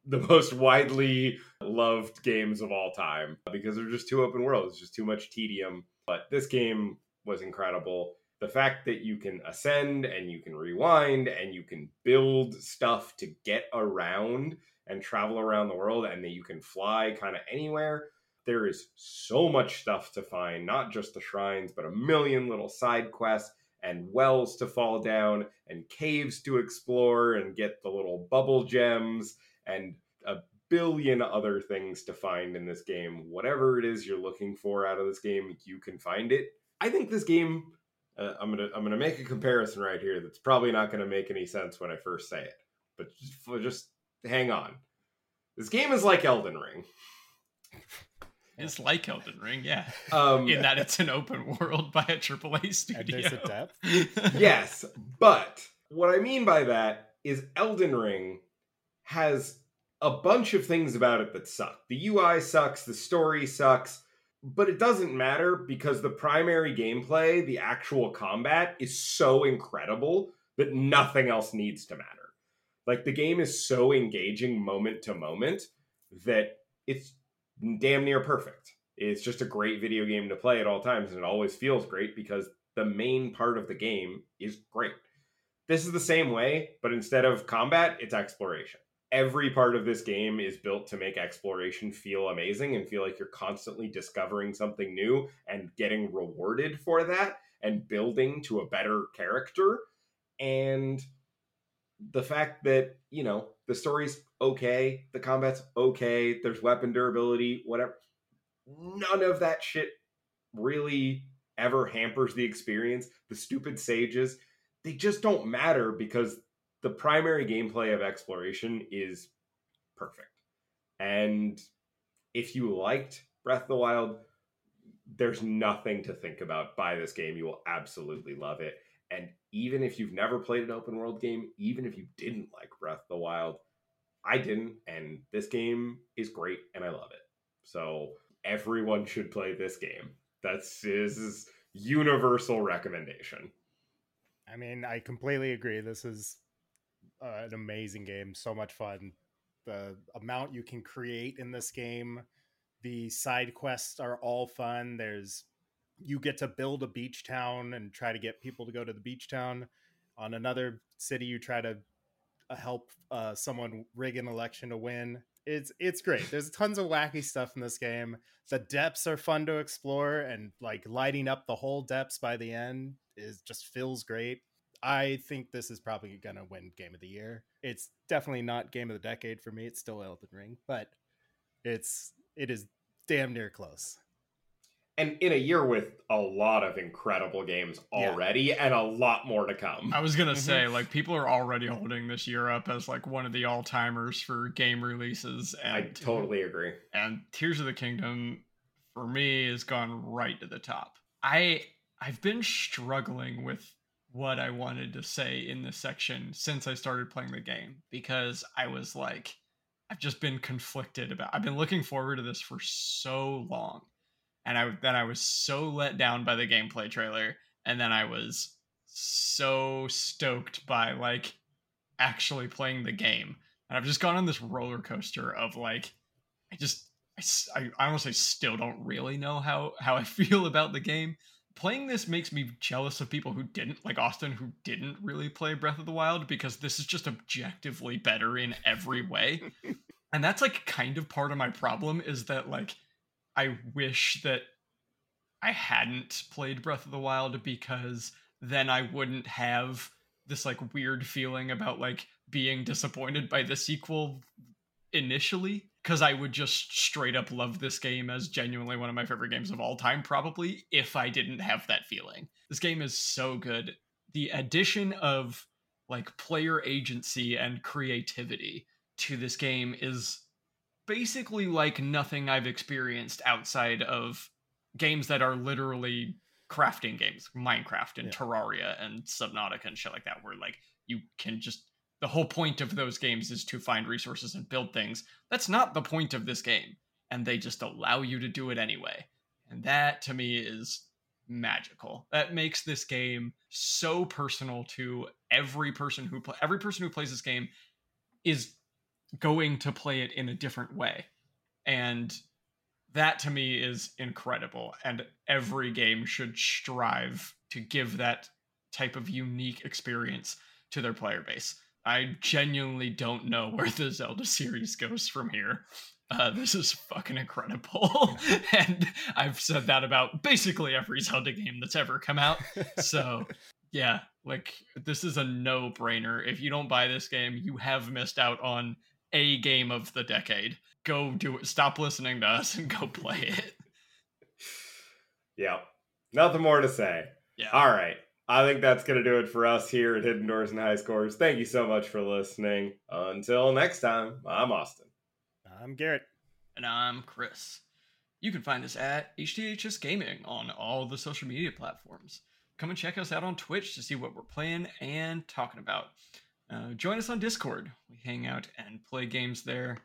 the most widely loved games of all time because they're just too open world. It's just too much tedium. But this game was incredible. The fact that you can ascend and you can rewind and you can build stuff to get around and travel around the world and that you can fly kind of anywhere. There is so much stuff to find, not just the shrines, but a million little side quests and wells to fall down and caves to explore and get the little bubble gems and a billion other things to find in this game. Whatever it is you're looking for out of this game, you can find it. I think this game uh, I'm gonna I'm gonna make a comparison right here that's probably not gonna make any sense when I first say it, but just, just hang on. This game is like Elden Ring. It's like Elden Ring, yeah. Um, In that it's an open world by a AAA And studio. there's a depth. yes, but what I mean by that is Elden Ring has a bunch of things about it that suck. The UI sucks, the story sucks, but it doesn't matter because the primary gameplay, the actual combat, is so incredible that nothing else needs to matter. Like the game is so engaging moment to moment that it's damn near perfect. It's just a great video game to play at all times, and it always feels great because the main part of the game is great. This is the same way, but instead of combat, it's exploration. Every part of this game is built to make exploration feel amazing and feel like you're constantly discovering something new and getting rewarded for that and building to a better character. And the fact that, you know, the story's okay, the combat's okay, there's weapon durability, whatever. None of that shit really ever hampers the experience. The stupid sages, they just don't matter because the primary gameplay of exploration is perfect. And if you liked Breath of the Wild, there's nothing to think about. Buy this game. You will absolutely love it. And even if you've never played an open world game, even if you didn't like Breath of the Wild, I didn't. And this game is great and I love it. So everyone should play this game. That's his universal recommendation. I mean, I completely agree. This is uh, an amazing game. So much fun. The amount you can create in this game, the side quests are all fun. There's you get to build a beach town and try to get people to go to the beach town. On another city, you try to uh, help uh, someone rig an election to win. It's it's great. There's tons of wacky stuff in this game. The depths are fun to explore, and like lighting up the whole depths by the end is just feels great. I think this is probably gonna win Game of the Year. It's definitely not Game of the Decade for me. It's still Elden Ring, but it's it is damn near close. And in a year with a lot of incredible games Yeah. already and a lot more to come. I was gonna Mhm. say, like, people are already holding this year up as like one of the all timers for game releases, and I totally agree. and Tears of the Kingdom for me has gone right to the top. I I've been struggling with what I wanted to say in this section since I started playing the game because I was like I've just been conflicted about I've been looking forward to this for so long. And I then I was so let down by the gameplay trailer and then I was so stoked by like actually playing the game. And I've just gone on this roller coaster of like I just I, I honestly still don't really know how how I feel about the game. Playing this makes me jealous of people who didn't like Austin who didn't really play Breath of the Wild because this is just objectively better in every way. and that's like kind of part of my problem is that like I wish that I hadn't played Breath of the Wild because then I wouldn't have this like weird feeling about like being disappointed by the sequel initially because I would just straight up love this game as genuinely one of my favorite games of all time, probably if I didn't have that feeling. This game is so good. The addition of like player agency and creativity to this game is basically like nothing I've experienced outside of games that are literally crafting games, Minecraft and Yeah. Terraria and Subnautica and shit like that, where like you can just the whole point of those games is to find resources and build things. That's not the point of this game, and they just allow you to do it anyway. And that to me is magical. That makes this game so personal to every person who play every person who plays this game is going to play it in a different way. And that to me is incredible and every game should strive to give that type of unique experience to their player base. I genuinely don't know where the Zelda series goes from here. Uh, this is fucking incredible. and I've said that about basically every Zelda game that's ever come out. So, yeah, like this is a no brainer. If you don't buy this game, you have missed out on a game of the decade. Go do it. Stop listening to us and go play it. Yep. Nothing more to say. Yeah. All right. I think that's going to do it for us here at Hidden Doors and High Scores. Thank you so much for listening. Until next time, I'm Austin. I'm Garrett. And I'm Chris. You can find us at HDHS Gaming on all the social media platforms. Come and check us out on Twitch to see what we're playing and talking about. Uh, join us on Discord. We hang out and play games there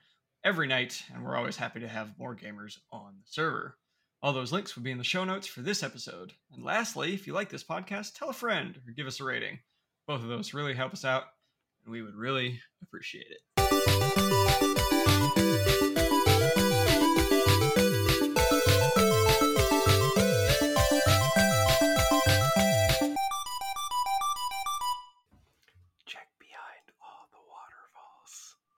every night, and we're always happy to have more gamers on the server. All those links will be in the show notes for this episode. And lastly, if you like this podcast, tell a friend or give us a rating. Both of those really help us out, and we would really appreciate it.